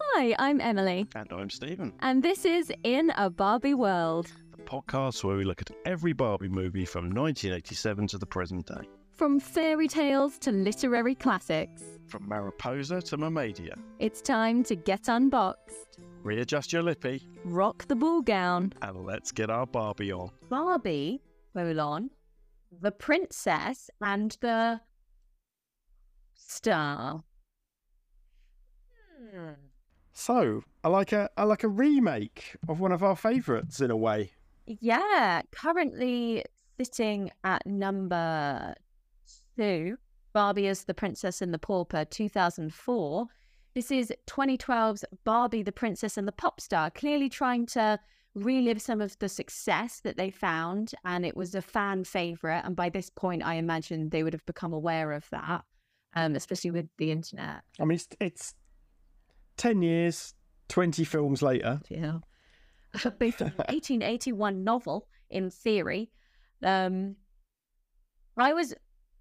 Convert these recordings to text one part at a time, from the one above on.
Hi, I'm Emily, And I'm Stephen, and this is In a Barbie World. the podcast where we look at every Barbie movie from 1987 to the present day. From fairy tales to literary classics, From Mariposa to Mermaidia. it's time to get unboxed, Readjust your lippy rock the ball gown. and let's get our Barbie on. Barbie, Bolon, the princess, and the star. Hmm. So I like a I like a remake of one of our favourites in a way. Yeah, currently sitting at number two, Barbie as the Princess and the Pauper, 2004. This is 2012's Barbie, the Princess and the Pop Star, clearly trying to relive some of the success that they found. And it was a fan favourite. And by this point, I imagine they would have become aware of that, um, especially with the internet. I mean, it's, it's ten years, twenty films later. Yeah. Based on 1881 novel, in theory. Um, I was,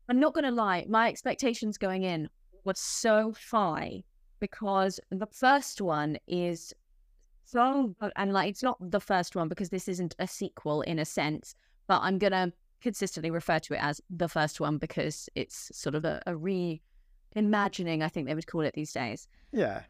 I'm not going to lie, my expectations going in were so high because the first one is so, and like, it's not the first one because this isn't a sequel in a sense, but I'm going to consistently refer to it as the first one because it's sort of a, a reimagining, I think they would call it these days Yeah,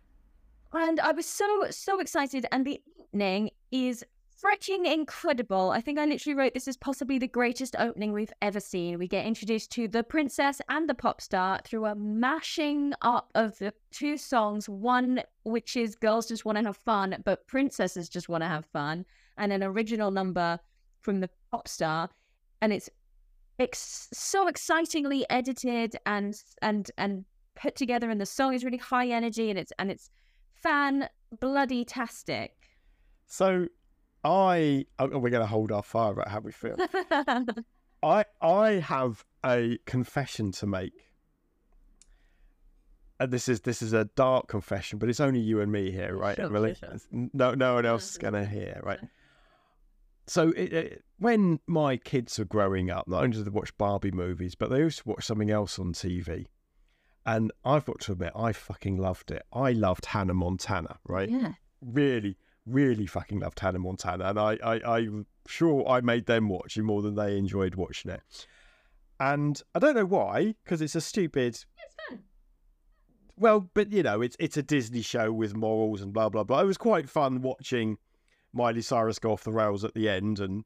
and I was so so excited. And the evening is freaking incredible. I think I literally wrote this is possibly the greatest opening we've ever seen. We get introduced to the princess and the pop star through a mashing up of the two songs. One which is girls just want to have fun, but princesses just want to have fun, and an original number from the pop star, and it's ex- so excitingly edited and and and put together and the song is really high energy and it's and it's fan bloody tastic. so I oh, oh we're going to hold our fire about how we feel. I I have a confession to make. And this is this is a dark confession, but it's only you and me here, right, Sure, Emily? sure, sure. No, no one else is mm. going to hear, right? So it, it, when my kids were growing up, not only did they watch Barbie movies, but they used to watch something else on TV. And I've got to admit, I fucking loved it. I loved Hannah Montana, right? yeah. Really, really fucking loved Hannah Montana. And I, I, I'm sure I made them watch it more than they enjoyed watching it. And I don't know why, because it's a stupid. It's fun. Well, but you know, it's it's a Disney show with morals and blah blah blah. It was quite fun watching Miley Cyrus go off the rails at the end and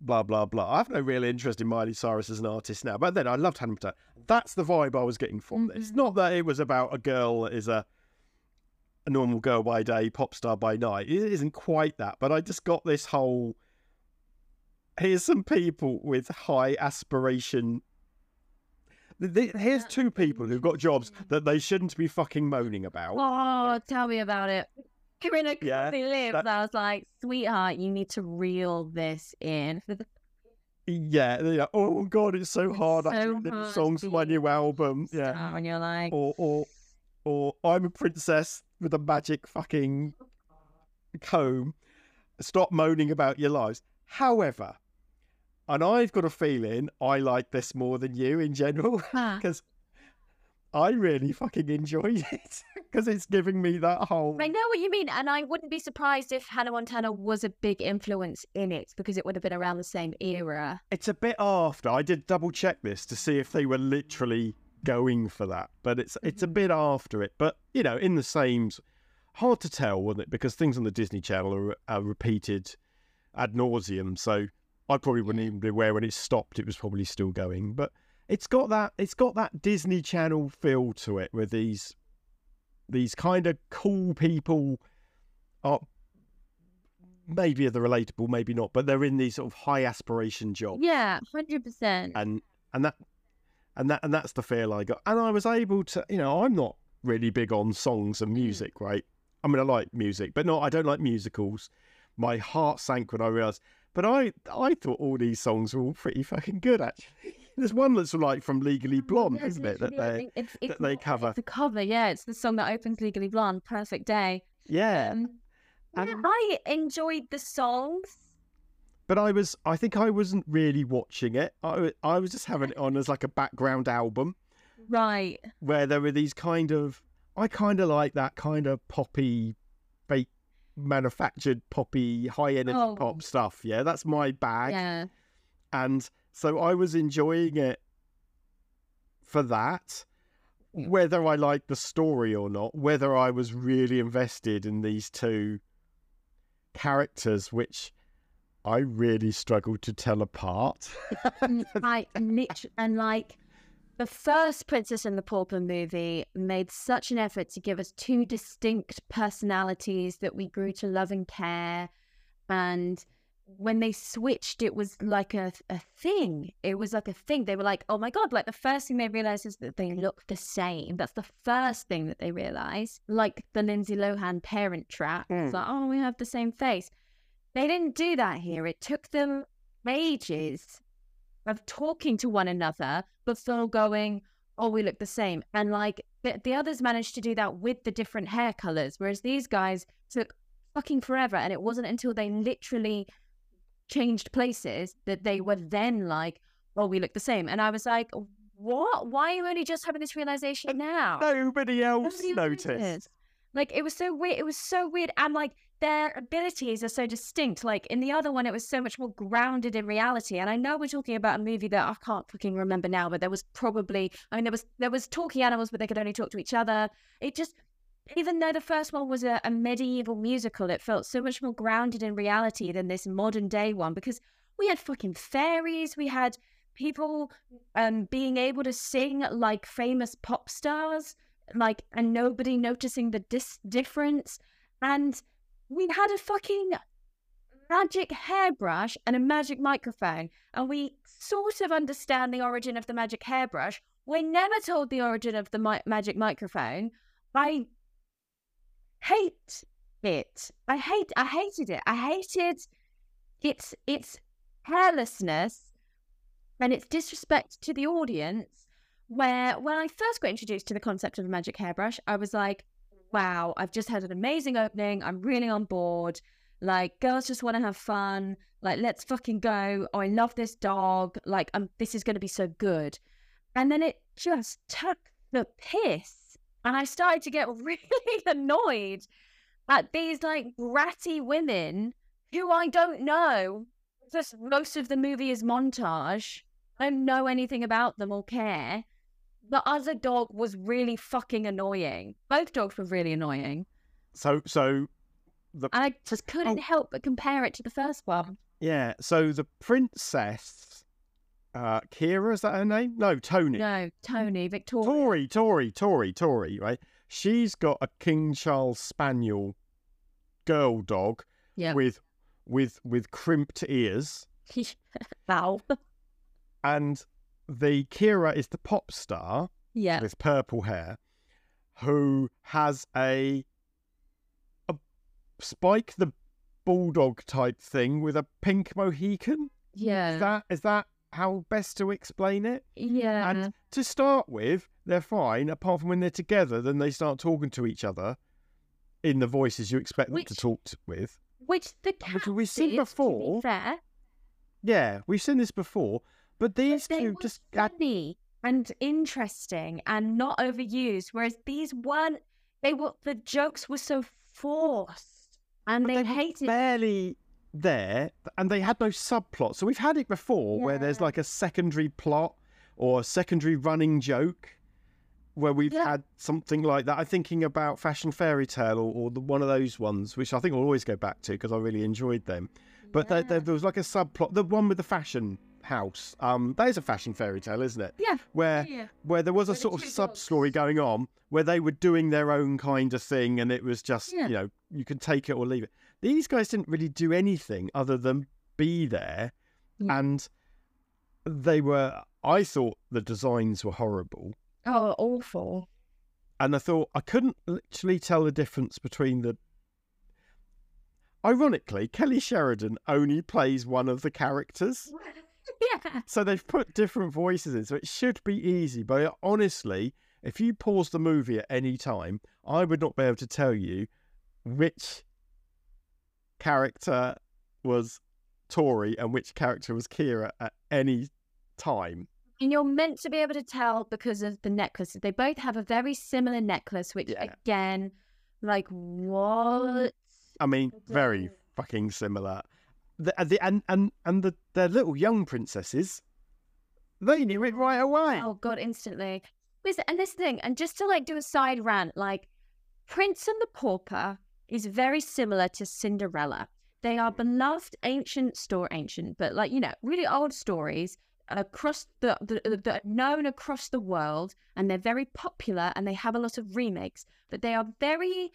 blah blah blah. I have no real interest in Miley Cyrus as an artist now, but then I loved Hannah Montana. That's the vibe I was getting from this. Mhm. Not that it was about a girl that is a a normal girl by day, pop star by night. It isn't quite that, but I just got this whole. Here's some people with high aspiration Here's two people who've got jobs mm. that they shouldn't be fucking moaning about. Oh, tell me about it. Corinna Yeah, lives. that- I was like, sweetheart, you need to reel this in. Yeah, like, oh god, it's so hard. I so have to write hard songs for my new album. Yeah, And you're like, or or or I'm a princess with a magic fucking comb. Stop moaning about your lives. However, and I've got a feeling I like this more than you in general ah, because I really fucking enjoyed it because it's giving me that whole. I know what you mean, and I wouldn't be surprised if Hannah Montana was a big influence in it because it would have been around the same era. It's a bit after. I did double check this to see if they were literally going for that, but it's it's a Mm-hmm. bit after it. But you know, in the same, hard to tell, wasn't it? Because things on the Disney Channel are, are repeated ad nauseum. So I probably wouldn't even be aware when it stopped. It was probably still going, but it's got that it's got that Disney Channel feel to it, with these these kind of cool people are maybe they're relatable, maybe not, but they're in these sort of high aspiration jobs Yeah, hundred percent. and and that and that and that's the feel I got. And I was able to, you know, I'm not really big on songs and music, right? I mean, I like music, but not. I don't like musicals. My heart sank when I realised. But I I thought all these songs were all pretty fucking good. Actually, there's one that's like from Legally Blonde, Yeah, isn't it? That they it's, it's that they cover. It's the cover, yeah. It's the song that opens Legally Blonde, Perfect Day. yeah. Um, yeah, And- I enjoyed the songs. But I was, I think I wasn't really watching it. I, I was just having it on as like a background album Right. where there were these kind of, I kind of like that kind of poppy, fake manufactured poppy, high energy Oh. pop stuff. Yeah, that's my bag. Yeah. And so I was enjoying it for that. Whether I liked the story or not, whether I was really invested in these two characters, which I really struggled to tell apart. Mm, I literally, and like the first Princess and the Pauper movie made such an effort to give us two distinct personalities that we grew to love and care. And when they switched, it was like a, a thing. It was like a thing. They were like, oh my God, like the first thing they realized is that they look the same. That's the first thing that they realized. Like the Lindsay Lohan parent trap. It's Mm. like, oh, we have the same face. They didn't do that here. It took them ages of talking to one another, but still going, oh, we look the same. And like the, the others managed to do that with the different hair colors, whereas these guys took fucking forever. And it wasn't until they literally changed places that they were then like, oh, we look the same. And I was like, what? Why are you only just having this realization now? Nobody else Nobody noticed. noticed. Like it was so weird. It was so weird, and like their abilities are so distinct. Like in the other one, it was so much more grounded in reality. And I know we're talking about a movie that I can't fucking remember now, but there was probably I mean there was there was talking animals, but they could only talk to each other. It just even though the first one was a, a medieval musical, it felt so much more grounded in reality than this modern day one because we had fucking fairies, we had people um being able to sing like famous pop stars like and nobody noticing the dis- difference and we had a fucking magic hairbrush and a magic microphone and we sort of understand the origin of the magic hairbrush. We're never told the origin of the mi- magic microphone. I hate it. I hate i hated it. I hated its its carelessness and its disrespect to the audience where when I first got introduced to the concept of a magic hairbrush, I was like, wow, I've just had an amazing opening. I'm really on board. Like, girls just want to have fun. Like, let's fucking go. Oh, I love this dog. Like, um, this is going to be so good. And then it just took the piss. And I started to get really annoyed at these like bratty women who I don't know. Just most of the movie is montage. I don't know anything about them or care. The other dog was really fucking annoying. Both dogs were really annoying. So, so the And I just couldn't Oh. help but compare it to the first one. yeah, so the princess, uh, Kira is that her name? No, Tony. No, Tony, Victoria. Tori, Tori, Tori, Tori, right? She's got a King Charles Spaniel girl dog Yeah. with with with crimped ears, Wow. and the Kira is the pop star Yeah. with purple hair, who has a a Spike the bulldog type thing with a pink mohican. Yeah. Is that is that how best to explain it? yeah. And to start with, they're fine, apart from when they're together, then they start talking to each other in the voices you expect them to talk t- with. Which the Which cat we've seen did, before. To be fair, Yeah, we've seen this before, but but these they two were just funny and interesting and not overused. Whereas these weren't. They were the jokes were so forced, and but they, were hated. barely there, and they had no subplot. So we've had it before, where there's like a secondary plot or a secondary running joke. Where we've Yeah. had something like that. I'm thinking about Fashion Fairy Tale or, or the, one of those ones, which I think we'll always go back to because I really enjoyed them. But there, there, there was like a subplot, the one with the fashion house. Um, that is a fashion fairy tale, isn't it? Yeah. Where Yeah. where there was a Where sort of sub story going on where they were doing their own kind of thing, and it was just Yeah. you know you could take it or leave it. These guys didn't really do anything other than be there, Yeah. and they were. I thought the designs were horrible. Oh, awful. and I thought I couldn't literally tell the difference between the. Ironically, Kelly Sheridan only plays one of the characters, yeah. so they've put different voices in, so it should be easy. But honestly, if you pause the movie at any time, I would not be able to tell you which character was Tori and which character was Kira at any time. And you're meant to be able to tell because of the necklaces. They both have a very similar necklace, which Yeah. again, like what? I mean, very fucking similar. The, and the and and and the their little young princesses, they knew it right away. Oh god, instantly. Listen, and this thing, and just to like do a side rant, like Prince and the Pauper is very similar to Cinderella. They are beloved ancient store ancient, but like you know, really old stories across the, the are known across the world, and they're very popular, and they have a lot of remakes. But they are very,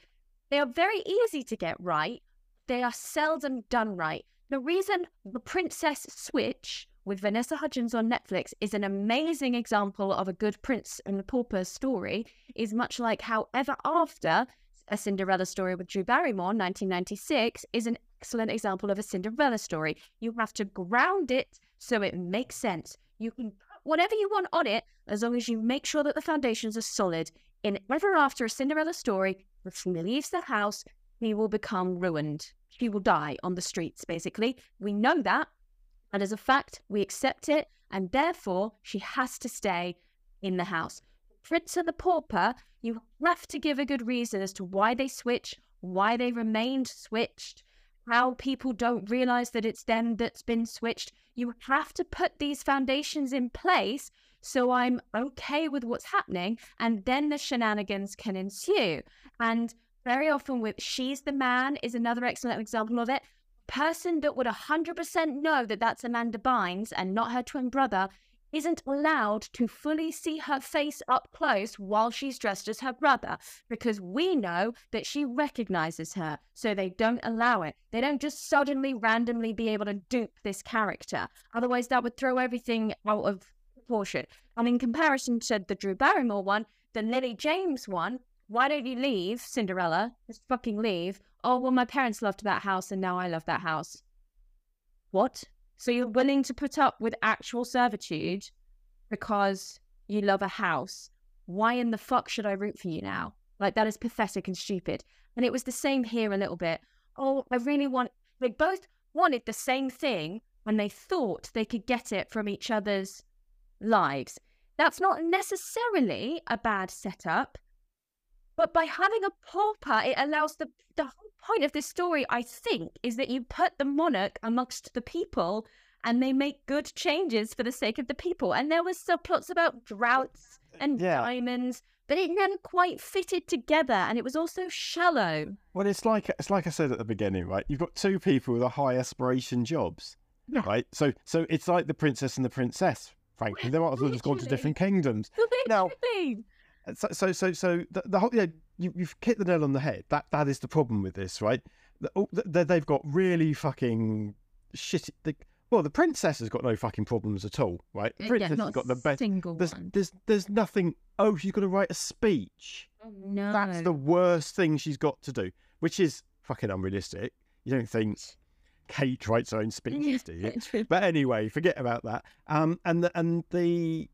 they are very easy to get right. They are seldom done right. The reason the Princess Switch with Vanessa Hudgens on Netflix is an amazing example of a good Prince and the Pauper story is much like how Ever After, a Cinderella story with Drew Barrymore, 1996, is an excellent example of a Cinderella story. You have to ground it so it makes sense. You can put whatever you want on it as long as you make sure that the foundations are solid. In Ever After, a Cinderella story, she leaves the house, he will become ruined. She will die on the streets, basically. We know that. And as a fact, we accept it. And therefore, she has to stay in the house. Prince and the Pauper, you have to give a good reason as to why they switch, why they remained switched, how people don't realize that it's them that's been switched. You have to put these foundations in place so I'm okay with what's happening, and then the shenanigans can ensue. And very often, with She's the Man is another excellent example of it. Person that would 100% know that that's Amanda Bynes and not her twin brother isn't allowed to fully see her face up close while she's dressed as her brother because we know that she recognizes her, so they don't allow it. They don't just suddenly randomly be able to dupe this character. Otherwise, that would throw everything out of proportion. And in comparison to the Drew Barrymore one, the Lily James one, why don't you leave, Cinderella? Just fucking leave. Oh, well, my parents loved that house and now I love that house. What? So you're willing to put up with actual servitude because you love a house? Why in the fuck should I root for you now? Like, that is pathetic and stupid. And it was the same here a little bit. Oh, I really want. They both wanted the same thing and they thought they could get it from each other's lives. That's not necessarily a bad setup, but by having a pauper, it allows the the whole point of this story, I think, is that you put the monarch amongst the people and they make good changes for the sake of the people. And there was subplots about droughts uh, and Yeah. diamonds, but it never quite fitted together and it was also shallow. Well, it's like it's like I said at the beginning, right? You've got two people with a high aspiration jobs, Yeah. right? So, so it's like the princess and the princess. Frankly, they might as well just gone to different kingdoms. Now- Literally. So, so, so, so the, the whole, yeah, you, you've hit the nail on the head. That that is the problem with this, right? The, oh, the, they've got really fucking shitty. The, well, the princess has got no fucking problems at all, right? The Yeah, princess has got the best. single There's, one. there's, there's nothing. Oh, she's got to write a speech. Oh, no. That's the worst thing she's got to do, which is fucking unrealistic. You don't think Kate writes her own speeches, do you? But anyway, forget about that. Um, and the and the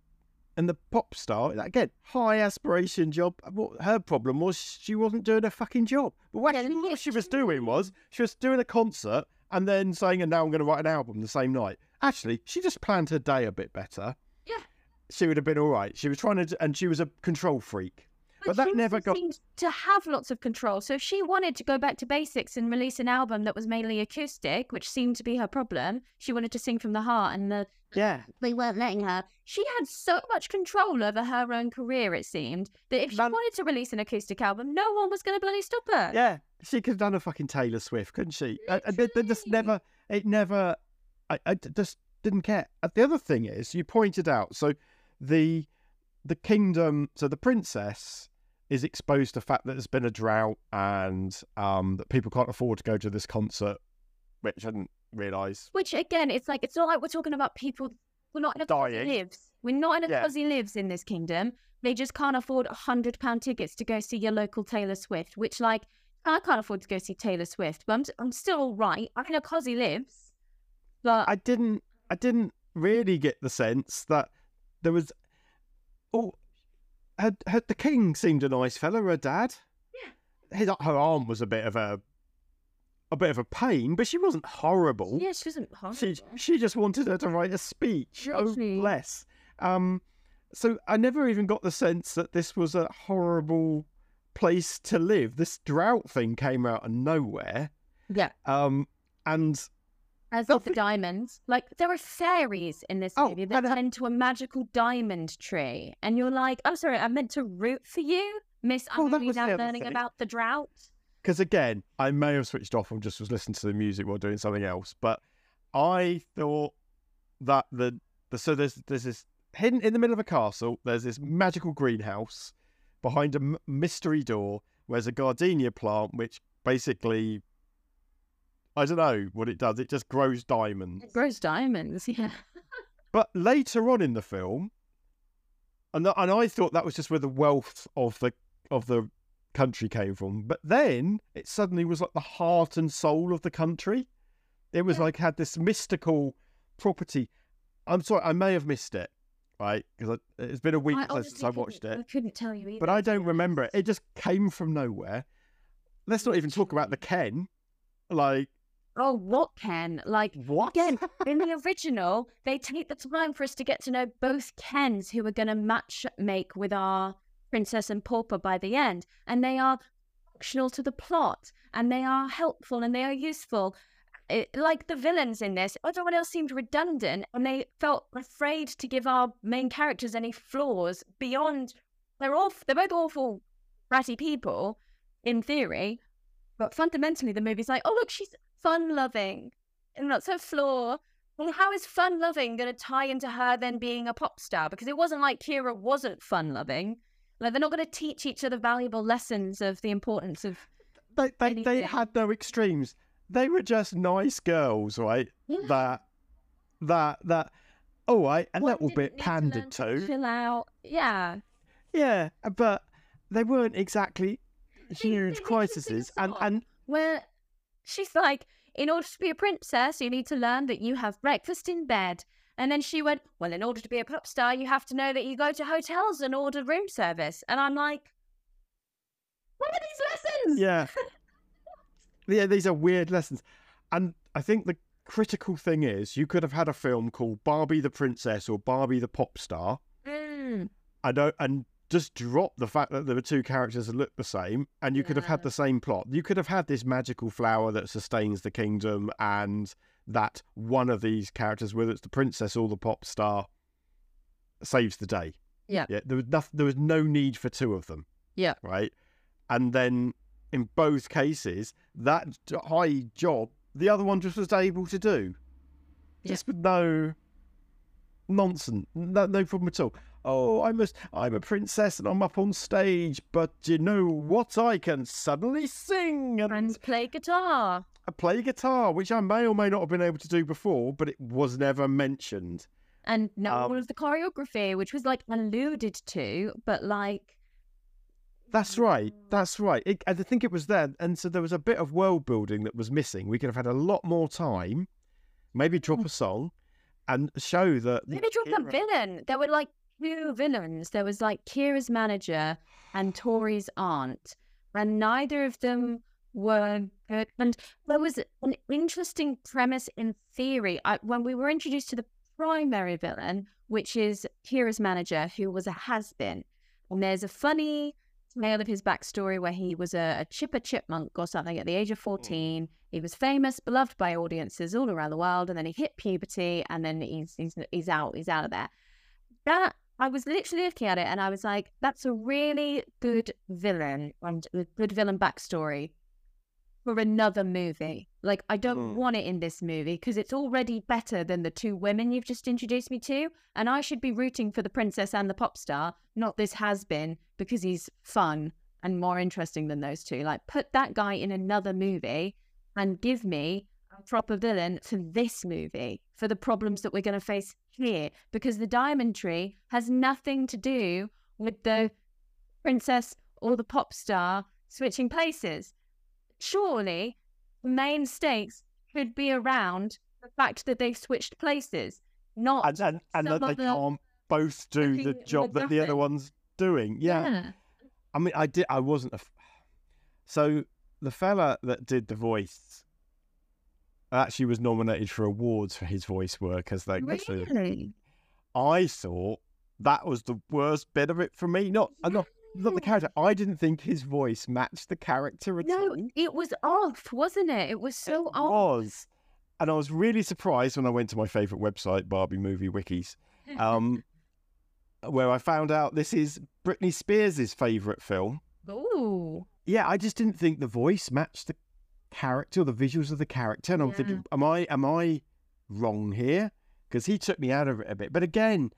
and the pop star again, high aspiration job. What her problem was, she wasn't doing a fucking job. But what, what she was doing was she was doing a concert and then saying, "And now I'm going to write an album the same night." Actually, she just planned her day a bit better. Yeah. She would have been all right. She was trying to, and she was a control freak. But that she never got- seemed to have lots of control. So if she wanted to go back to basics and release an album that was mainly acoustic, which seemed to be her problem. She wanted to sing from the heart, and the Yeah. they weren't letting her. She had so much control over her own career. It seemed that if she None- wanted to release an acoustic album, no one was going to bloody stop her. Yeah, she could have done a fucking Taylor Swift, couldn't she? Uh, they, they just never, it never, I, I just didn't care. Uh, the other thing is, you pointed out, so the the kingdom, so the princess is exposed to the fact that there's been a drought and um, that people can't afford to go to this concert, which I didn't realise. Which again, it's like it's not like we're talking about people. We're not in a Dying. cozy lives. We're not in a Yeah. cozy lives in this kingdom. They just can't afford a hundred pound tickets to go see your local Taylor Swift. Which like I can't afford to go see Taylor Swift, but I'm I'm still all right. I'm in a cozy lives. But I didn't, I didn't really get the sense that there was, oh, had, had the king seemed a nice fella, her dad. Yeah. His, her arm was a bit of a, a bit of a pain, but she wasn't horrible. Yeah, she wasn't horrible. She she just wanted her to write a speech. Oh bless. Um, so I never even got the sense that this was a horrible place to live. This drought thing came out of nowhere. yeah. Um, and As with the diamonds. Like there are fairies in this Oh, movie that and, uh, tend to a magical diamond tree. And you're like, I'm sorry, I meant to root for you, Miss Oh, I'm that only was now learning thing. about the drought. because again, I may have switched off and just was listening to the music while doing something else, but I thought that the, the so there's there's this hidden in the middle of a castle. There's this magical greenhouse behind a m- mystery door. Where's a gardenia plant, which basically, I don't know what it does. It just grows diamonds. It grows diamonds, yeah. But later on in the film, and th- and I thought that was just where the wealth of the of the country came from. But then it suddenly was like the heart and soul of the country. It was Yeah. like had this mystical property. I'm sorry, I may have missed it, right? Because it's been a week I since I watched couldn't- I couldn't tell you either. but I don't remember it. It just came from nowhere. Let's not even talk about the Ken. Like Oh, what Ken? Like what? again, in the original, they take the time for us to get to know both Kens who are going to match make with our princess and pauper by the end, and they are functional to the plot, and they are helpful, and they are useful. It, like the villains in this, everyone else seemed redundant, and they felt afraid to give our main characters any flaws beyond. They're all they're both awful, ratty people, in theory, but fundamentally, the movie's like, oh look, she's fun loving and that's her flaw. Well, how is fun loving going to tie into her then being a pop star? Because it wasn't like Kira wasn't fun loving. Like they're not going to teach each other valuable lessons of the importance of. they they, they had no extremes. They were just nice girls, right? That that that all right, a little bit pandered to to. Chill out. Yeah. Yeah, but they weren't exactly huge they crises. And and Where she's like, in order to be a princess, you need to learn that you have breakfast in bed. And then she went, well, in order to be a pop star, you have to know that you go to hotels and order room service. And I'm like, what are these lessons? yeah, yeah, these are weird lessons. And I think the critical thing is, you could have had a film called Barbie the Princess or Barbie the Pop Star. Mm. I don't and just drop the fact that there were two characters that look the same, and you could have had the same plot. You could have had this magical flower that sustains the kingdom, and that one of these characters, whether it's the princess or the pop star, saves the day. Yeah. yeah. There was nothing. There was no need for two of them. Yeah. right. And then in both cases, that high job, the other one just was able to do, Yeah. just with no nonsense, no, no problem at all. Oh, I'm a, I'm a princess and I'm up on stage, but you know what? I can suddenly sing and Friends play guitar. I play guitar, which I may or may not have been able to do before, but it was never mentioned. And know all Um, of the choreography, which was like alluded to, but like That's right. That's right. It, I think it was there, and so there was a bit of world building that was missing. We could have had a lot more time, maybe drop a song, and show that. maybe drop a villain. There were like two villains. There was like Kira's manager and Tori's aunt, and neither of them were good. And there was an interesting premise in theory. I, when we were introduced to the primary villain, which is Kira's manager, who was a has been, and there's a funny tale of his backstory where he was a, a chipper chipmunk or something at the age of mm. 14. He was famous, beloved by audiences all around the world, and then he hit puberty, and then he's he's he's out, he's out of there. That I was literally looking at it, and I was like, that's a really good villain and a good villain backstory for another movie. Like, I don't Hmm. want it in this movie because it's already better than the two women you've just introduced me to. And I should be rooting for the princess and the pop star, not this has been, because he's fun and more interesting than those two. Like, put that guy in another movie and give me a proper villain for this movie, for the problems that we're going to face here. Because the diamond tree has nothing to do with the mm. princess or the pop star switching places. Surely the main stakes could be around the fact that they've switched places, not and and, and some that they can't both do the job that the other one's doing. Yeah. I mean, I did. I wasn't a. F- so the fella that did the voice actually was nominated for awards for his voice work as they actually Really? I thought that was the worst bit of it for me. Not uh, not not the character. I didn't think his voice matched the character at No, all. it was off, wasn't it? It was so It off. was. And I was really surprised when I went to my favourite website, Barbie Movie Wikis, um, where I found out this is Britney Spears' favourite film. Ooh. Yeah, I just didn't think the voice matched the character or the visuals of the character. And I'm Yeah. thinking, am I am I wrong here? Because he took me out of it a bit. But again,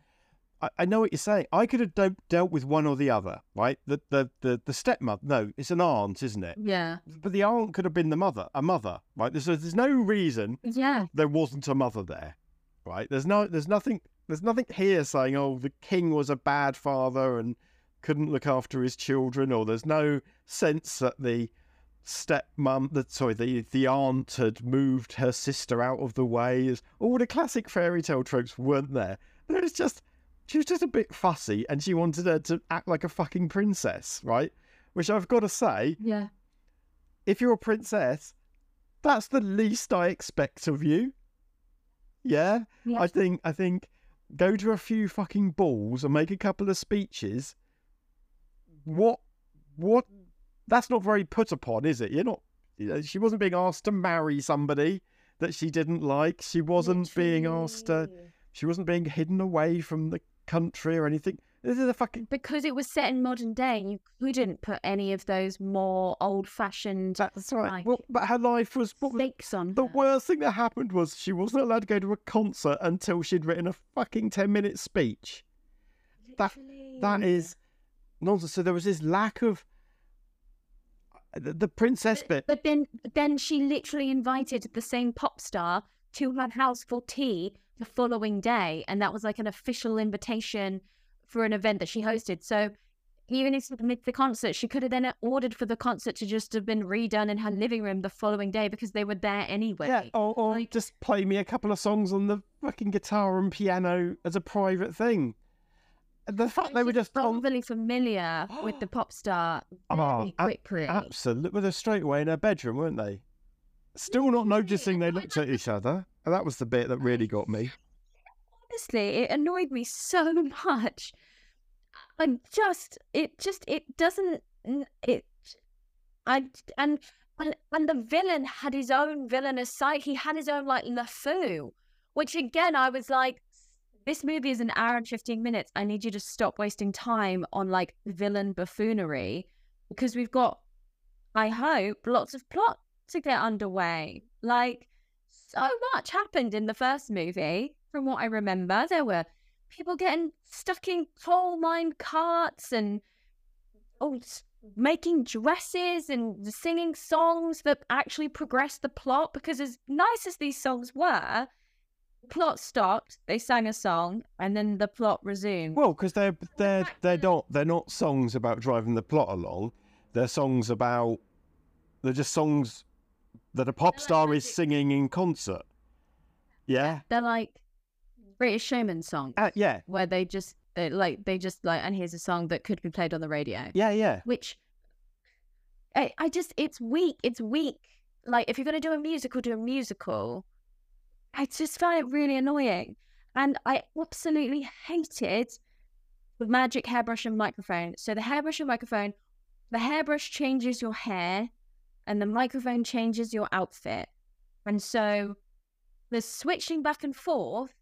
I, I know what you're saying. I could have de- dealt with one or the other, right? The the the, the stepmother. No, it's an aunt, isn't it? Yeah. But the aunt could have been the mother, a mother, right? There's there's no reason Yeah. there wasn't a mother there, right? There's no there's nothing there's nothing here saying oh the king was a bad father and couldn't look after his children, or there's no sense that the stepmom, the sorry, the the aunt had moved her sister out of the way. All oh, the classic fairy tale tropes weren't there. It was just she was just a bit fussy, and she wanted her to act like a fucking princess, right? Which I've got to say, Yeah. if you're a princess, that's the least I expect of you. Yeah? Yeah. I think I think go to a few fucking balls and make a couple of speeches. What what that's not very put upon, is it? You're not you know, she wasn't being asked to marry somebody that she didn't like. She wasn't being asked to she wasn't being hidden away from the country or anything. This is a fucking Because it was set in modern day, you couldn't put any of those more old-fashioned that's right. Like, Well, but her life was what stakes on The her. worst thing that happened was she wasn't allowed to go to a concert until she'd written a fucking 10 minute speech. That that Literally. is nonsense. So there was this lack of the, the princess bit. But then, then she literally invited the same pop star to her house for tea the following day, and that was like an official invitation for an event that she hosted. So even if she missed the concert, she could have then ordered for the concert to just have been redone in her living room the following day because they were there anyway. Yeah, or, or Like- just play me a couple of songs on the fucking guitar and piano as a private thing. The fact they were just probably familiar with the pop star Oh, quickly. Absolutely. Well, they're straight away in her bedroom, weren't they? Still not noticing they looked at each other. And that was the bit that really got me. honestly, it annoyed me so much. I'm just, it just, it doesn't, it, I, and, and, and the villain had his own villainous side. He had his own, like, LeFou, which again, I was like, this movie is an hour and 15 minutes. I need you to stop wasting time on, like, villain buffoonery because we've got, I hope, lots of plot to get underway. Like, so much happened in the first movie, from what I remember. There were people getting stuck in coal mine carts and oh, making dresses and singing songs that actually progressed the plot. Because as nice as these songs were, plot stopped. They sang a song, and then the plot resumed. Well, because they're they're they're not they're not songs about driving the plot along. They're songs about they're just songs that a pop They're like star is singing in concert. Yeah, They're like British showman songs, uh, yeah, where they just they, like they just like, and here's a song that could be played on the radio. yeah, yeah. which I, I just it's weak it's weak like if you're going to do a musical do a musical i just found it really annoying and i absolutely hated the magic hairbrush and microphone so the hairbrush and microphone the hairbrush changes your hair and the microphone changes your outfit and so the switching back and forth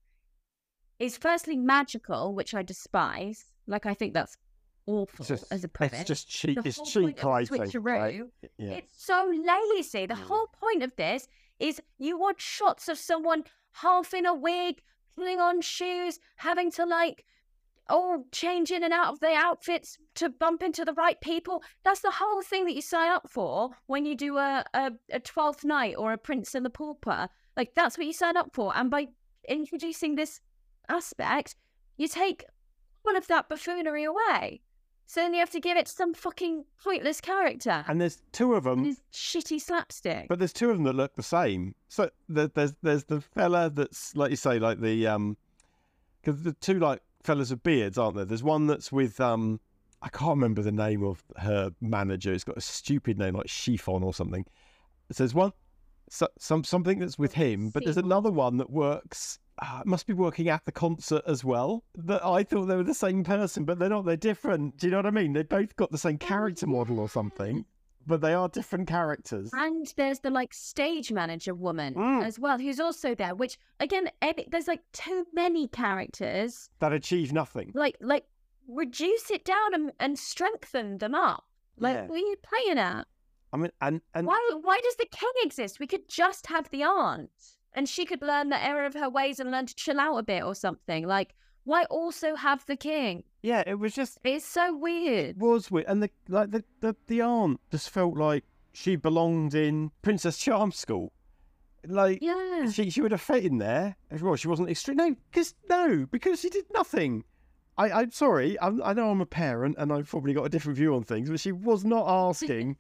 is firstly magical which i despise like i think that's awful just, as a premise it's just cheap. It's cheap writing. switcheroo, Right? Yeah. It's so lazy. The Mm. whole point of this is you want shots of someone half in a wig, putting on shoes, having to like, oh, change in and out of their outfits to bump into the right people. That's the whole thing that you sign up for when you do a, a, 12th night or a Prince and the Pauper. Like, that's what you sign up for. And by introducing this aspect, you take all of that buffoonery away. So then you have to give it to some fucking pointless character. And there's two of them, And shitty slapstick. but there's two of them that look the same. So there- there's there's the fella that's like you say, like the um, because the two like fellas with beards, aren't there? There's one that's with um, I can't remember the name of her manager. It's got a stupid name like Chiffon or something. So there's one so, some something that's with him, but there's another one that works. Uh, must be working at the concert as well. That I thought they were the same person, but they're not. They're different. Do you know what I mean? They both got the same character model or something, but they are different characters. And there's the like stage manager woman Mm. as well, who's also there. Which again, there's like too many characters. That achieve nothing. Like, like reduce it down and, and strengthen them up. Like, Yeah. what are you playing at? I mean, and and Why? Why does the king exist? We could just have the aunt, and she could learn the error of her ways and learn to chill out a bit or something. Like, why also have the king? yeah, it was just It's so weird. It was weird, and the like the, the the aunt just felt like she belonged in Princess Charm school. Like Yeah. she she would have fit in there. Well, she wasn't extreme. No, because no, because she did nothing. I I'm sorry. I'm, I know I'm a parent, and I've probably got a different view on things, but she was not asking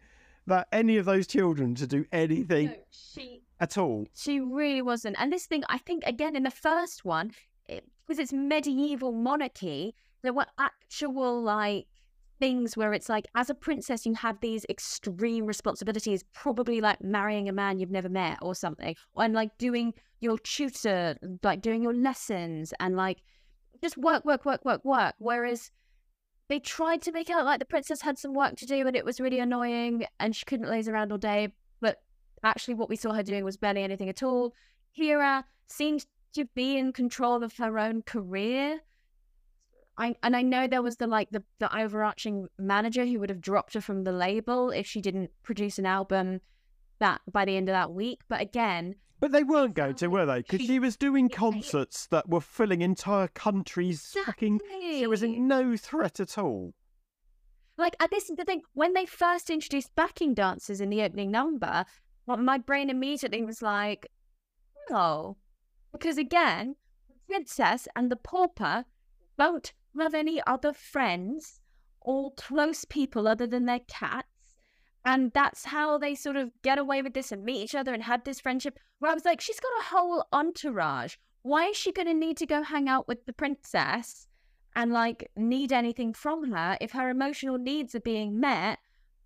that any of those children to do anything No, she at all. She really wasn't. And this thing, I think, again, in the first one, it, because it's medieval monarchy, there were actual like things where it's like, as a princess, you have these extreme responsibilities, probably like marrying a man you've never met or something, and like doing your tutor, like doing your lessons, and like just work, work, work, work, work. Whereas they tried to make out like the princess had some work to do, and it was really annoying, and she couldn't laze around all day. Actually what we saw her doing was barely anything at all. Kira seemed to be in control of her own career. I and I know there was the like the, the overarching manager who would have dropped her from the label if she didn't produce an album that by the end of that week. But again, But they weren't going to, were they? Because She- she was doing concerts that were filling entire countries. Fucking, she was no threat at all. like and this is the thing when they first introduced backing dancers in the opening number well, my brain immediately was like no because again the princess and the pauper don't have any other friends or close people other than their cats. And that's how they sort of get away with this and meet each other and have this friendship where i was like she's got a whole entourage. Why is she going to need to go hang out with the princess and like need anything from her if her emotional needs are being met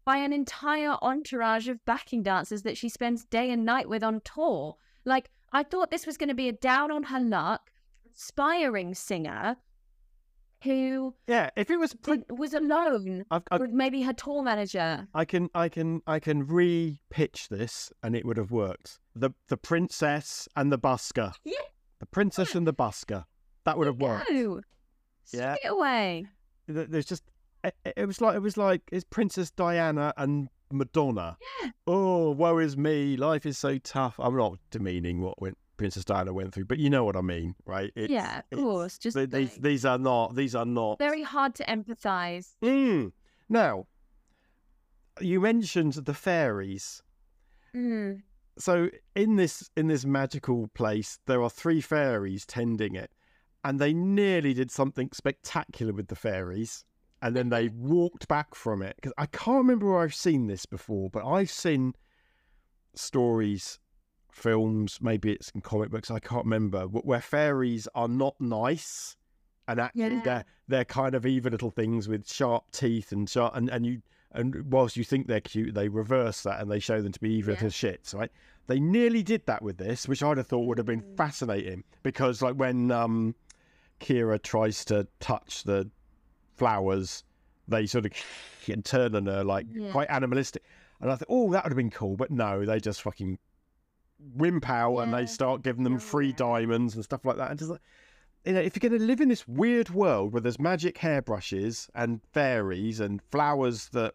by an entire entourage of backing dancers that she spends day and night with on tour. Like, I thought this was going to be a down on her luck, aspiring singer who Yeah, if it was, did, was alone I've, I've, with maybe her tour manager. I can, I can, I can re-pitch this, and it would have worked. The the princess and the busker. Yeah. The princess and the busker. That would have worked. No. Yeah. Straight away. There's just, it, it was like, it was like, it's Princess Diana and Madonna. Yeah. Oh, woe is me. Life is so tough. I'm not demeaning what went, Princess Diana went through, but you know what I mean, right? It's, yeah, of it's- course. Just th- these these are not these are not very hard to empathize. Mm. Now, you mentioned the fairies. Mm. So in this in this magical place, there are three fairies tending it, and they nearly did something spectacular with the fairies, and then they walked back from it because I can't remember where I've seen this before, but I've seen stories, films, maybe it's in comic books. I can't remember where fairies are not nice. And actually, Yeah. they're they're kind of evil little things with sharp teeth and sharp and, and you and whilst you think they're cute, they reverse that and they show them to be evil Yeah. little shits, right? They nearly did that with this, which I'd have thought would have been Mm. fascinating because, like, when um, Kira tries to touch the flowers, they sort of and turn on her like Yeah. quite animalistic, and I thought, oh, that would have been cool, but no, they just fucking wimp out and they start giving them Yeah, free diamonds and stuff like that, and just like. You know, if you're going to live in this weird world where there's magic hairbrushes and fairies and flowers that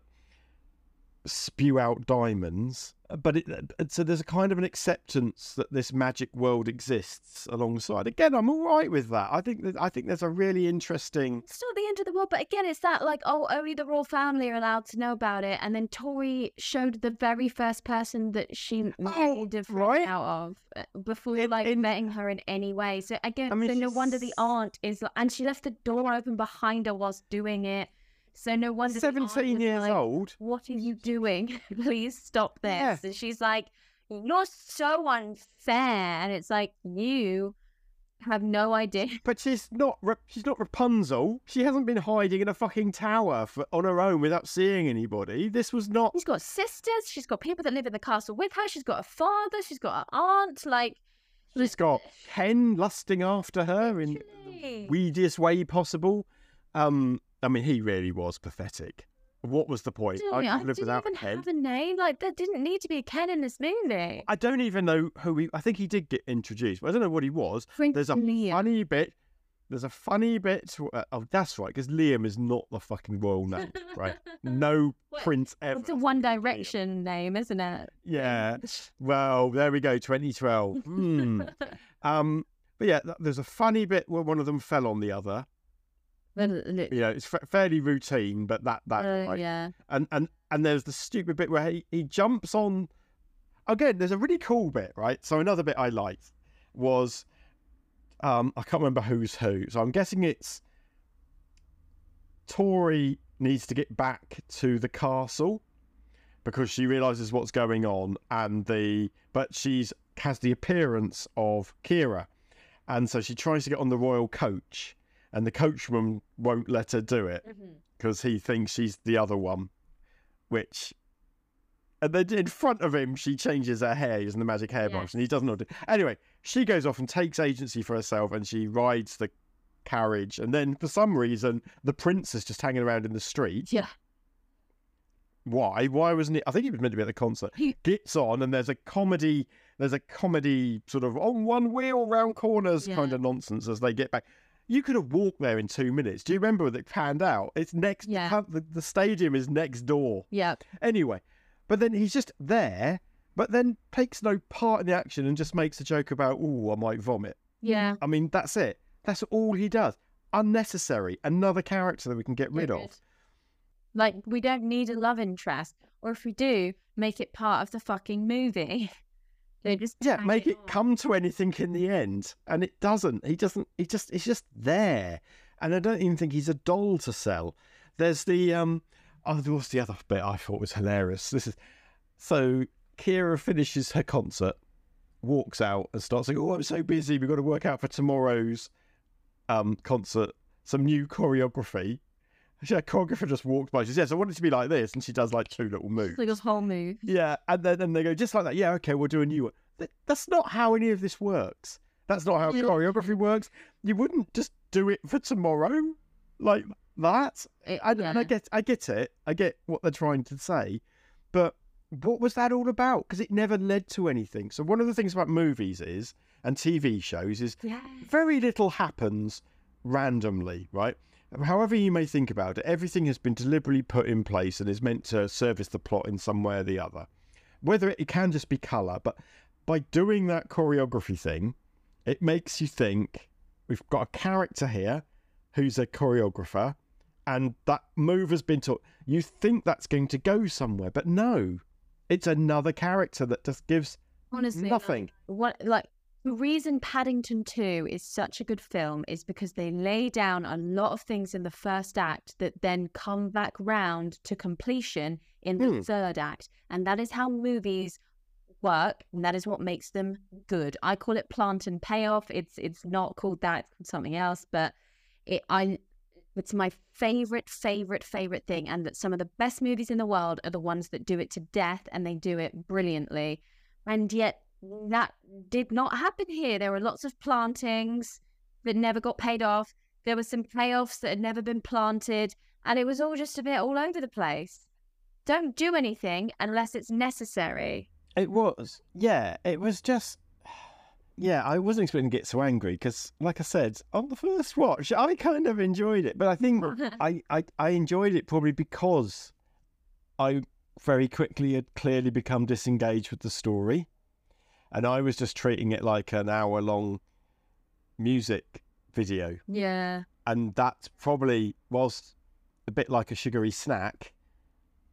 spew out diamonds, uh, but it, uh, so there's a kind of an acceptance that this magic world exists alongside. Again, I'm all right with that. I think that I think there's a really interesting. It's not the end of the world, but again, it's that like, oh, only the royal family are allowed to know about it. And then Tori showed the very first person that she made Oh, right. out of uh, before In- like in- meeting her in any way. So again, I mean, so no wonder the aunt is, and she left the door open behind her whilst doing it. So no wonder 17 years like, old. What are you doing? Please stop this. Yeah. And she's like, You're so unfair. And it's like, You have no idea. But she's not. She's not Rapunzel. She hasn't been hiding in a fucking tower for, on her own without seeing anybody. This was not. She's got sisters. She's got people that live in the castle with her. She's got a father. She's got an aunt. Like, She's got Ken lusting after her in the weediest way possible. Um, I mean, he really was pathetic. What was the point? Didn't I could live without even Ken. have a name. Like, there didn't need to be a Ken in this movie. I don't even know who he. I think he did get introduced, but I don't know what he was. Prince There's a Liam. funny bit. There's a funny bit. Uh, oh, that's right, because Liam is not the fucking royal name, right? No What- prince ever. It's a One is Liam. Direction name, isn't it? Yeah. Well, there we go. 2012. Hmm. um. But yeah, there's a funny bit where one of them fell on the other. You know, it's fa- fairly routine, but that that uh, right? yeah. and and and there's the stupid bit where he, he jumps on again there's a really cool bit right so another bit i liked was um i can't remember who's who so i'm guessing it's tori needs to get back to the castle because she realizes what's going on and the but she's has the appearance of kira and so she tries to get on the royal coach and the coachman won't let her do it mm-hmm. because he thinks she's the other one, which. And then in front of him, she changes her hair using the magic hairbrush, Yes. and he doesn't know Anyway, she goes off and takes agency for herself, and she rides the carriage. And then, for some reason, the prince is just hanging around in the street. Yeah. Why? Why wasn't it? I think he was meant to be at the concert. He- Gets on, and there's a comedy. There's a comedy sort of on one wheel round corners kind of nonsense as they get back. You could have walked there in two minutes. Do you remember that it panned out? It's next. Yeah. The, the stadium is next door. Yeah. Anyway, but then he's just there, but then takes no part in the action and just makes a joke about, "Oh, I might vomit." Yeah. I mean, that's it. That's all he does. Unnecessary. Another character that we can get rid Get of. Like, we don't need a love interest. Or if we do, make it part of the fucking movie. They just Yeah, make it on. come to anything in the end, and it doesn't. He doesn't. He just. It's just there, and I don't even think he's a doll to sell. There's the um. Oh, there was the other bit I thought was hilarious. This is so Kira finishes her concert, walks out, and starts saying, "Oh, I'm so busy. We've got to work out for tomorrow's um concert some new choreography." Her choreographer just walked by. She says, "Yes, I want it to be like this," and she does like two little moves. Like this whole move. Yeah, and then and they go just like that. Yeah, okay, we'll do a new one. Th- That's not how any of this works. That's not how Yeah. choreography works. You wouldn't just do it for tomorrow like that. It- I, and I yeah. get, I get it. I get what they're trying to say, but what was that all about? Because it never led to anything. So one of the things about movies is and TV shows is Yeah. very little happens randomly, right? However, you may think about it, everything has been deliberately put in place and is meant to service the plot in some way or the other. Whether it, it can just be colour, but by doing that choreography thing, it makes you think we've got a character here who's a choreographer, and that move has been taught. You think that's going to go somewhere, but no, it's another character that just gives Honestly, like, nothing. what like the reason Paddington 2 is such a good film is because they lay down a lot of things in the first act that then come back round to completion in the Hmm. third act. And that is how movies work and that is what makes them good. I call it plant and payoff. It's it's not called that, it's something else, but it I it's my favorite, favorite, favorite thing. And that some of the best movies in the world are the ones that do it to death and they do it brilliantly. And yet that did not happen here. There were lots of plantings that never got paid off. There were some payoffs that had never been planted, and it was all just a bit all over the place. Don't do anything unless it's necessary. It was, yeah. It was just, yeah. I wasn't expecting to get so angry because, like I said, on the first watch, I kind of enjoyed it. But I think I, I, I enjoyed it probably because I very quickly had clearly become disengaged with the story, and I was just treating it like an hour-long music video, Yeah. and that probably was a bit like a sugary snack.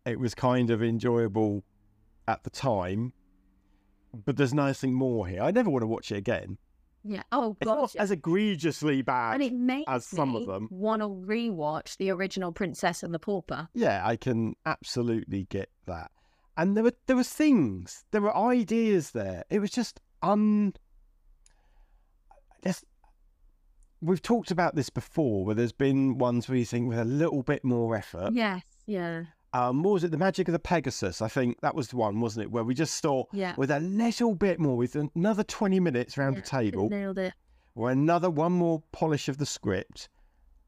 It was kind of enjoyable at the time, but there's nothing more here. I never want to watch it again. Yeah. Oh It's not as egregiously bad. And it makes as some of them. want to rewatch the original Princess and the Pauper. Yeah, I can absolutely get that. And there were there were things, there were ideas there. It was just un. Just we've talked about this before, where there's been ones where you think with a little bit more effort. Yes. Yeah. Um, what was it? The Magic of the Pegasus. I think that was the one, wasn't it? Where we just thought Yeah. with a little bit more, with another 20 minutes around Yeah, the table, Nailed it. or another one more polish of the script,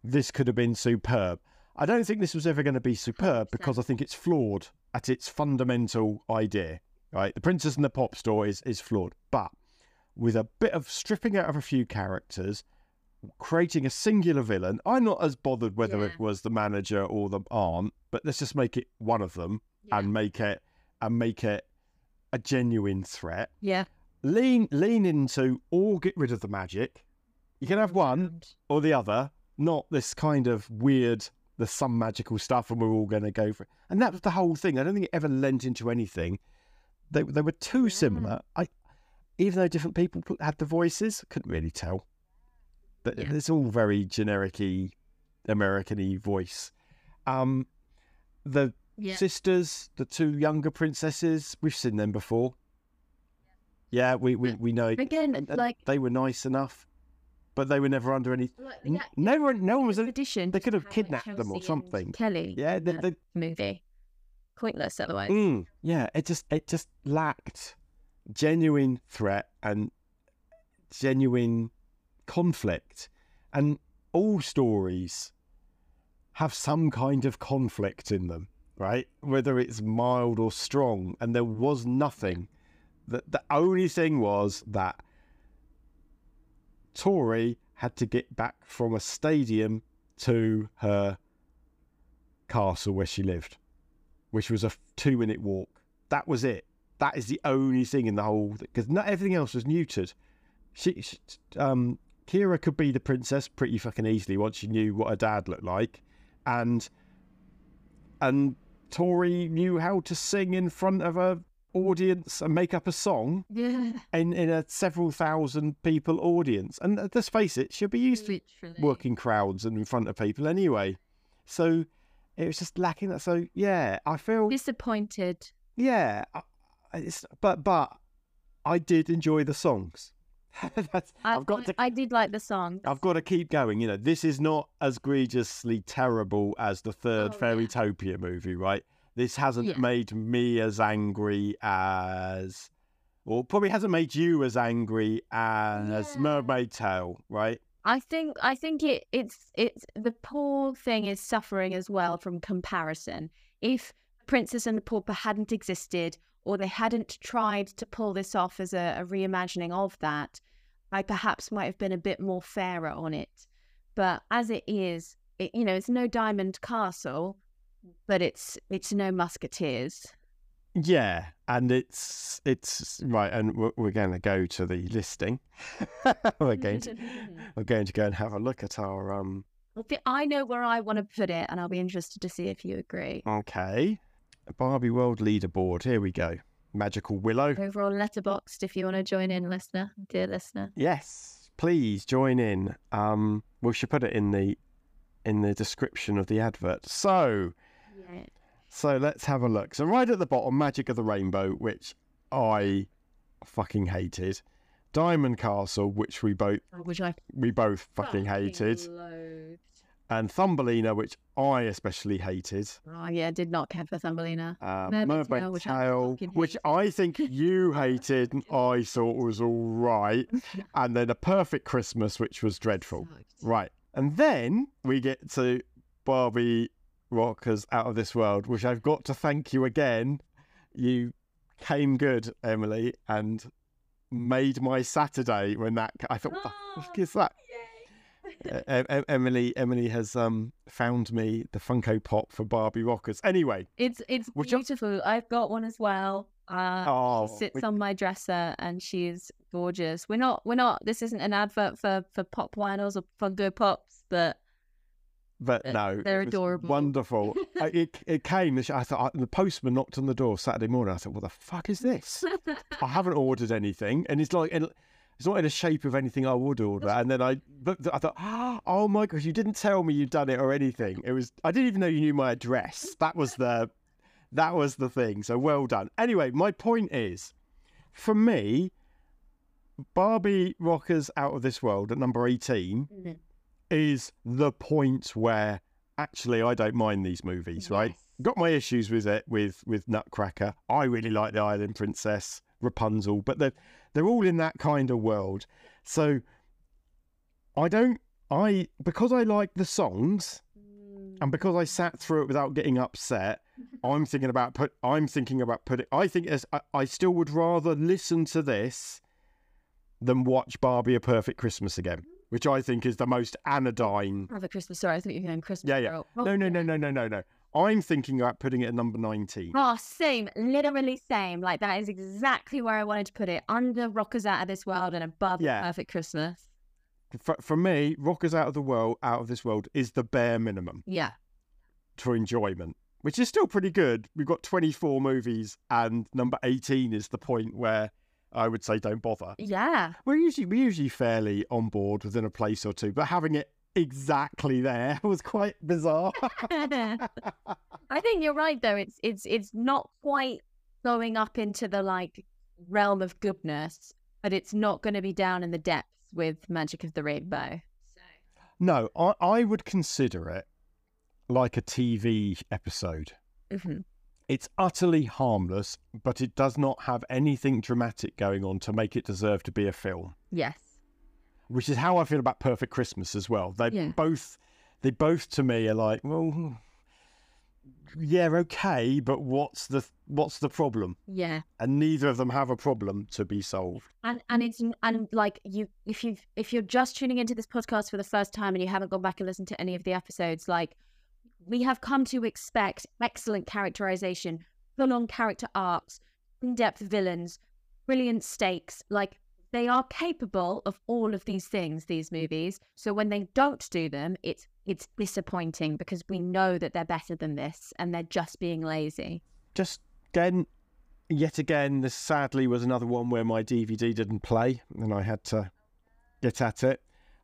this could have been superb. I don't think this was ever going to be superb 100%. because I think it's flawed at its fundamental idea. Right, the Princess and the Popstar is, is flawed, but with a bit of stripping out of a few characters, creating a singular villain. I'm not as bothered whether Yeah. it was the manager or the aunt, but let's just make it one of them Yeah. and make it and make it a genuine threat yeah. lean lean into or get rid of the magic. You can have one or the other, not this kind of weird there's some magical stuff and we're all going to go for it. And that was the whole thing. I don't think it ever lent into anything. They they were too similar. I even though different people had the voices, couldn't really tell. But Yeah. it's all very generic-y, American-y voice. Um, the Yeah. sisters, the two younger princesses, we've seen them before. Yeah, we we, we know. Again, like, they were nice enough, but they were never under any. like the No one, no one was. addition. they could have kidnapped them or something. Kelly. Yeah, they, they, the movie. Pointless otherwise. mm, yeah. It just it just lacked genuine threat and genuine conflict, and all stories have some kind of conflict in them, right? Whether it's mild or strong, and there was nothing. The the only thing was that Tori had to get back from a stadium to her castle where she lived, which was a two minute walk. That was it. That is the only thing in the whole because not everything else was neutered. She, she, um, Kira could be the princess pretty fucking easily once she knew what her dad looked like, and and Tori knew how to sing in front of a audience and make up a song Yeah. in in a several thousand people audience. And uh, let's face it, she'll be used to Literally. working crowds and in front of people anyway. So it was just lacking that. So yeah, I feel Disappointed. yeah, it's, but but I did enjoy the songs. That's, I, I've got I, to I did like the song. I've got to keep going. You know, this is not as egregiously terrible as the third Oh, yeah. Fairytopia movie, right? This hasn't Yeah. made me as angry as, or probably hasn't made you as angry as Yeah. Mermaid Tale, right? I think I think it it's it's the poor thing is suffering as well from comparison. If Princess and the Pauper hadn't existed or they hadn't tried to pull this off as a, a reimagining of that, I perhaps might have been a bit more fairer on it. But as it is, it, you know, it's no Diamond Castle, but it's it's no Musketeers. Yeah, and it's it's right, and we're, we're going to go to the listing. we're going to we're going to go and have a look at our um. I know where I want to put it, and I'll be interested to see if you agree. Okay, Barbie World Leaderboard. Here we go. Magical Willow. Overall letterboxd, if you want to join in, listener, dear listener. Yes, please join in. Um, we should put it in the in the description of the advert. So, So let's have a look. So right at the bottom, Magic of the Rainbow, which I fucking hated. Diamond Castle, which we both Which I we both fucking hated, loathed. and Thumbelina, which I especially hated. Oh yeah, did not care for Thumbelina. Uh, Mermaid Mermaid Tale, which I Tale, fucking which. I think you hated, and I thought was all right, and then A Perfect Christmas, which was dreadful. Right. And then we get to Barbie Rockers Out of This World, which I've got to thank you again. You came good, Emily, and made my Saturday when that. I thought, what the fuck Oh, is that? Uh, Em- Em- Emily, Emily has um found me the Funko Pop for Barbie Rockers. Anyway, It's it's beautiful. I've got one as well. Uh, oh, she sits we- on my dresser and she's gorgeous. We're not we're not. This isn't an advert for for pop winos or Funko Pops, but but no, they're adorable. wonderful. I- it it came. I thought the postman knocked on the door Saturday morning. I thought, what the fuck is this? I haven't ordered anything, and it's like, it's not in the shape of anything I would order. And then I looked, I thought, oh my gosh, you didn't tell me you'd done it or anything. It was, I didn't even know you knew my address. That was the, that was the thing. So well done. Anyway, my point is, for me, Barbie Rockers Out of This World at number 18 Mhm. Is the point where actually I don't mind these movies, right? Got my issues with it with with Nutcracker. I really like the Island Princess, Rapunzel, but they're they're all in that kind of world. So I don't I because I like the songs Mm. and because I sat through it without getting upset, I'm thinking about put. I'm thinking about putting. I think as I, I still would rather listen to this than watch Barbie: A Perfect Christmas again, which I think is the most anodyne. Oh, Have a Christmas story. I thought you were going Christmas. Yeah, yeah. Oh, No, no, no, no, no, no, no. I'm thinking about putting it at number 19. Oh, same, literally same. Like that is exactly where I wanted to put it. Under Rockers Out of This World and above Yeah. Perfect Christmas. For, for me, Rockers Out of the World, Out of This World is the bare minimum Yeah. for enjoyment, which is still pretty good. We've got 24 movies, and number 18 is the point where I would say don't bother. Yeah. We're usually we're usually fairly on board within a place or two, but having it exactly there was quite bizarre. I think you're right though. It's it's it's not quite going up into the like realm of goodness, but it's not going to be down in the depths with Magic of the Rainbow. So no, I, I would consider it like a TV episode. Mhm. It's utterly harmless, but it does not have anything dramatic going on to make it deserve to be a film. yes. Which is how I feel about Perfect Christmas as well. They Yeah. both they both to me are like, well yeah, okay, but what's the what's the problem? Yeah. And neither of them have a problem to be solved. And and it's and like you if you if you're just tuning into this podcast for the first time and you haven't gone back and listened to any of the episodes, like we have come to expect excellent characterization, full on character arcs, in depth villains, brilliant stakes. Like they are capable of all of these things, these movies. So when they don't do them, it's it's disappointing because we know that they're better than this and they're just being lazy. Just again, yet again, this sadly was another one where my DVD didn't play and I had to get at it.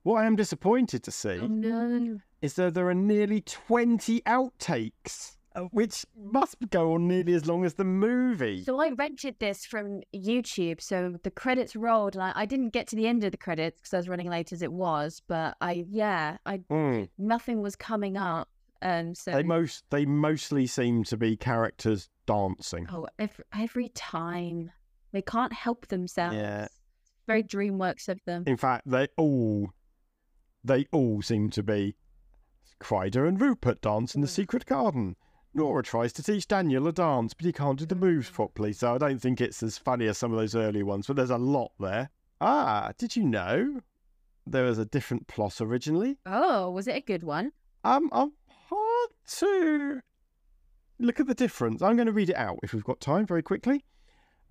What I am disappointed to see no. is that there are nearly 20 outtakes, uh, which must go on nearly as long as the movie. So I rented this from YouTube. So the credits rolled, and I, I didn't get to the end of the credits because I was running late as it was. But I, yeah, I Mm. nothing was coming up, and so They most they mostly seem to be characters dancing. oh, every, every time they can't help themselves. Yeah. very DreamWorks of them. In fact, they all they all seem to be Crider and Rupert dance in the Mm. secret garden. Nora tries to teach Daniel a dance, but he can't do the moves properly, so I don't think it's as funny as some of those earlier ones, but there's a lot there. Ah, did you know there was a different plot originally? Oh, was it a good one? Um, I'm hard to look at the difference. I'm going to read it out if we've got time very quickly.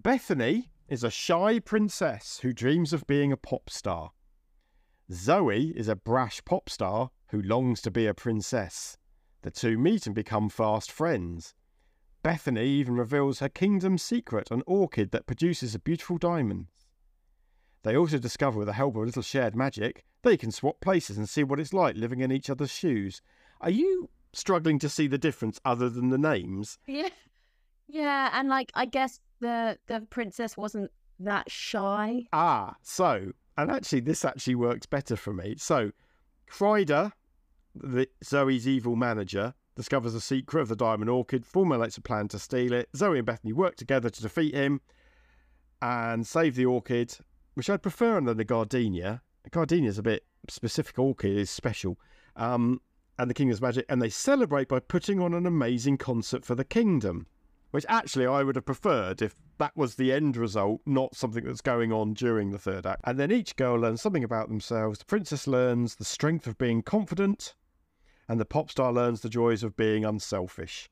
Bethany is a shy princess who dreams of being a pop star. Zoe is a brash pop star who longs to be a princess. The two meet and become fast friends. Bethany even reveals her kingdom's secret, an orchid that produces a beautiful diamond. They also discover with the help of a little shared magic, they can swap places and see what it's like living in each other's shoes. Are you struggling to see the difference other than the names? Yeah, yeah, and like I guess the the princess wasn't that shy. Ah, so, and actually, this actually works better for me. So, Crider, the, Zoe's evil manager, discovers the secret of the diamond orchid, formulates a plan to steal it. Zoe and Bethany work together to defeat him and save the orchid, which I'd prefer under the gardenia. The gardenia is a bit specific. Orchid is special. Um, and the kingdom's magic, and they celebrate by putting on an amazing concert for the kingdom, which actually I would have preferred if that was the end result, not something that's going on during the third act. And then each girl learns something about themselves. The princess learns the strength of being confident, and the pop star learns the joys of being unselfish.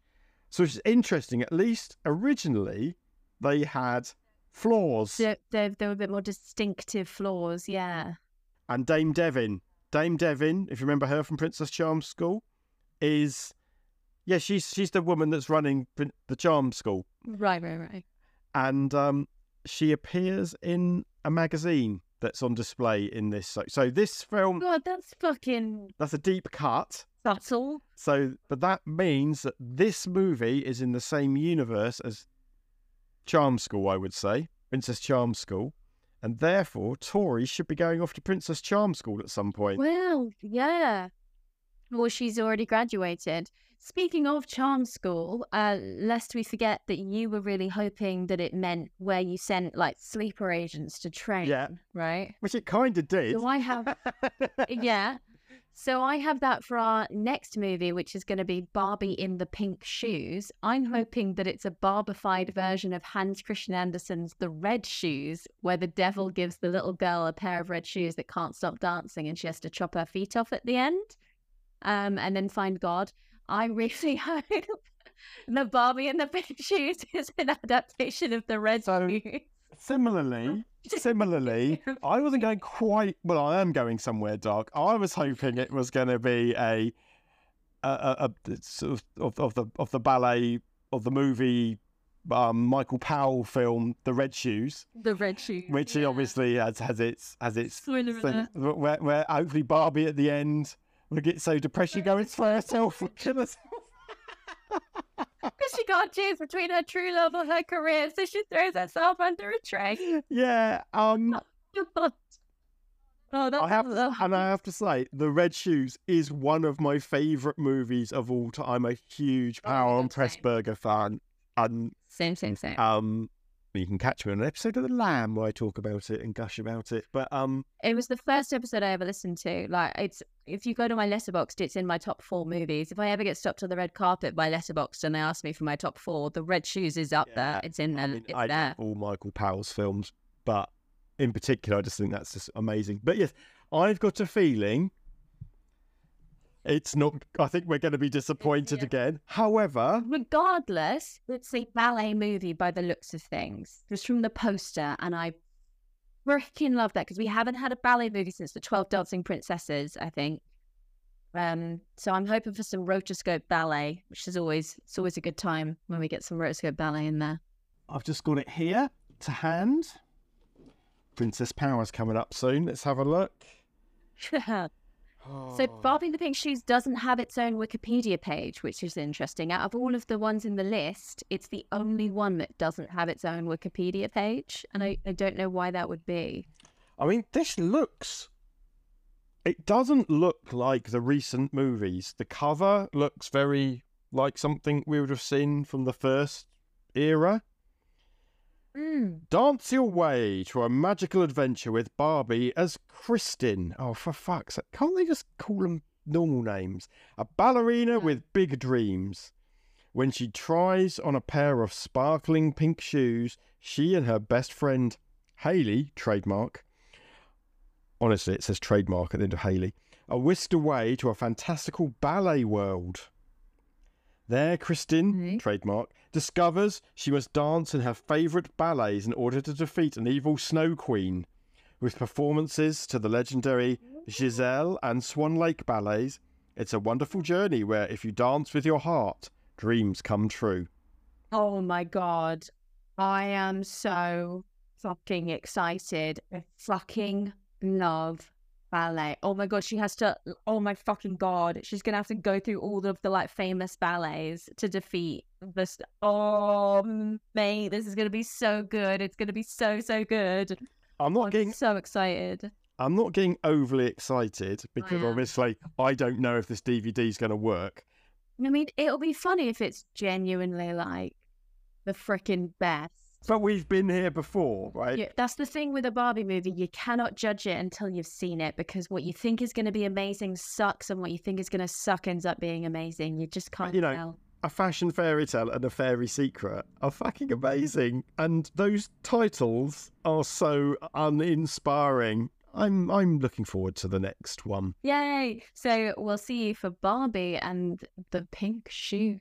So it's interesting. At least originally, they had flaws. They, there were a bit more distinctive flaws. Yeah. And Dame Devin. Dame Devin, if you remember her from Princess Charm School, is yeah, she's she's the woman that's running the Charm School, Right, right, right. and um, she appears in a magazine that's on display in this. So, so this film, God, that's fucking that's a deep cut. subtle. So, but that means that this movie is in the same universe as Charm School, I would say, Princess Charm School, and therefore Tori should be going off to Princess Charm School at some point. Well, yeah. Well, she's already graduated. Speaking of charm school, uh, lest we forget that you were really hoping that it meant where you sent like sleeper agents to train, Yeah. right? Which it kind of did. So I have, yeah. So I have that for our next movie, which is going to be Barbie in the Pink Shoes. I'm hoping that it's a barbified version of Hans Christian Andersen's The Red Shoes, where the devil gives the little girl a pair of red shoes that can't stop dancing and she has to chop her feet off at the end um, and then find God. I really hope the Barbie in the Pink Shoes is an adaptation of The Red So- Shoes. Similarly, similarly, I wasn't going quite. Well, I am going somewhere dark. I was hoping it was going to be a, a, a, a sort of, of of the of the ballet of the movie, um, Michael Powell film, The Red Shoes, The Red Shoes. which yeah. obviously has has its has its Spoiler thing, alert. where, where hopefully Barbie at the end will get so depressed she goes for herself. kill herself. Because she can't choose between her true love or her career, so she throws herself under a train. yeah. Um. oh, that's I have, and I have to say, The Red Shoes is one of my favourite movies of all time. I'm a huge Oh, and. Pressburger fan, and same, same, same. um, you can catch me on an episode of The Lamb where I talk about it and gush about it. But um, it was the first episode I ever listened to. Like, it's if you go to my letterboxd, it's in my top four movies. If I ever get stopped on the red carpet by letterboxd and they ask me for my top four, The Red Shoes is up Yeah, there. It's in there. I mean, it's I there. all Michael Powell's films, but in particular, I just think that's just amazing. But yes, I've got a feeling it's not. I think we're going to be disappointed yeah. again. However, regardless, it's a ballet movie by the looks of things, just from the poster, and I freaking love that because we haven't had a ballet movie since the Twelve Dancing Princesses, I think. Um, so I'm hoping for some rotoscope ballet, which is always it's always a good time when we get some rotoscope ballet in there. I've just got it here to hand. Princess Power's coming up soon. Let's have a look. So oh. Barbie in the Pink Shoes doesn't have its own Wikipedia page, which is interesting. Out of all of the ones in the list, it's the only one that doesn't have its own Wikipedia page, and I, I don't know why that would be. I mean, this looks. It doesn't look like the recent movies. The cover looks very like something we would have seen from the first era. Mm. Dance your way to a magical adventure with Barbie as Kristyn. Oh, for fuck's sake. Can't they just call them normal names? A ballerina with big dreams. When she tries on a pair of sparkling pink shoes, she and her best friend, Haley, trademark. Honestly, it says trademark at the end of Haley, are whisked away to a fantastical ballet world. There, Kristyn, Okay. trademark, discovers she must dance in her favourite ballets in order to defeat an evil snow queen. With performances to the legendary Giselle and Swan Lake ballets, it's a wonderful journey where if you dance with your heart, dreams come true. Oh my god. I am so fucking excited. I fucking love ballet. Oh my god, she has to oh my fucking god. She's gonna have to go through all of the like famous ballets to defeat this oh mate, this is gonna be so good. It's gonna be so so good. I'm not I'm getting so excited. I'm not getting overly excited because obviously I don't know if this DVD is going to work. I mean, it'll be funny if it's genuinely like the freaking best. But we've been here before, right? Yeah, that's the thing with a Barbie movie. You cannot judge it until you've seen it because what you think is going to be amazing sucks, and what you think is going to suck ends up being amazing. You just can't you know, tell. A fashion fairy tale and a fairy secret are fucking amazing, and those titles are so uninspiring. I'm I'm looking forward to the next one. Yay! So we'll see you for Barbie and the pink shoes.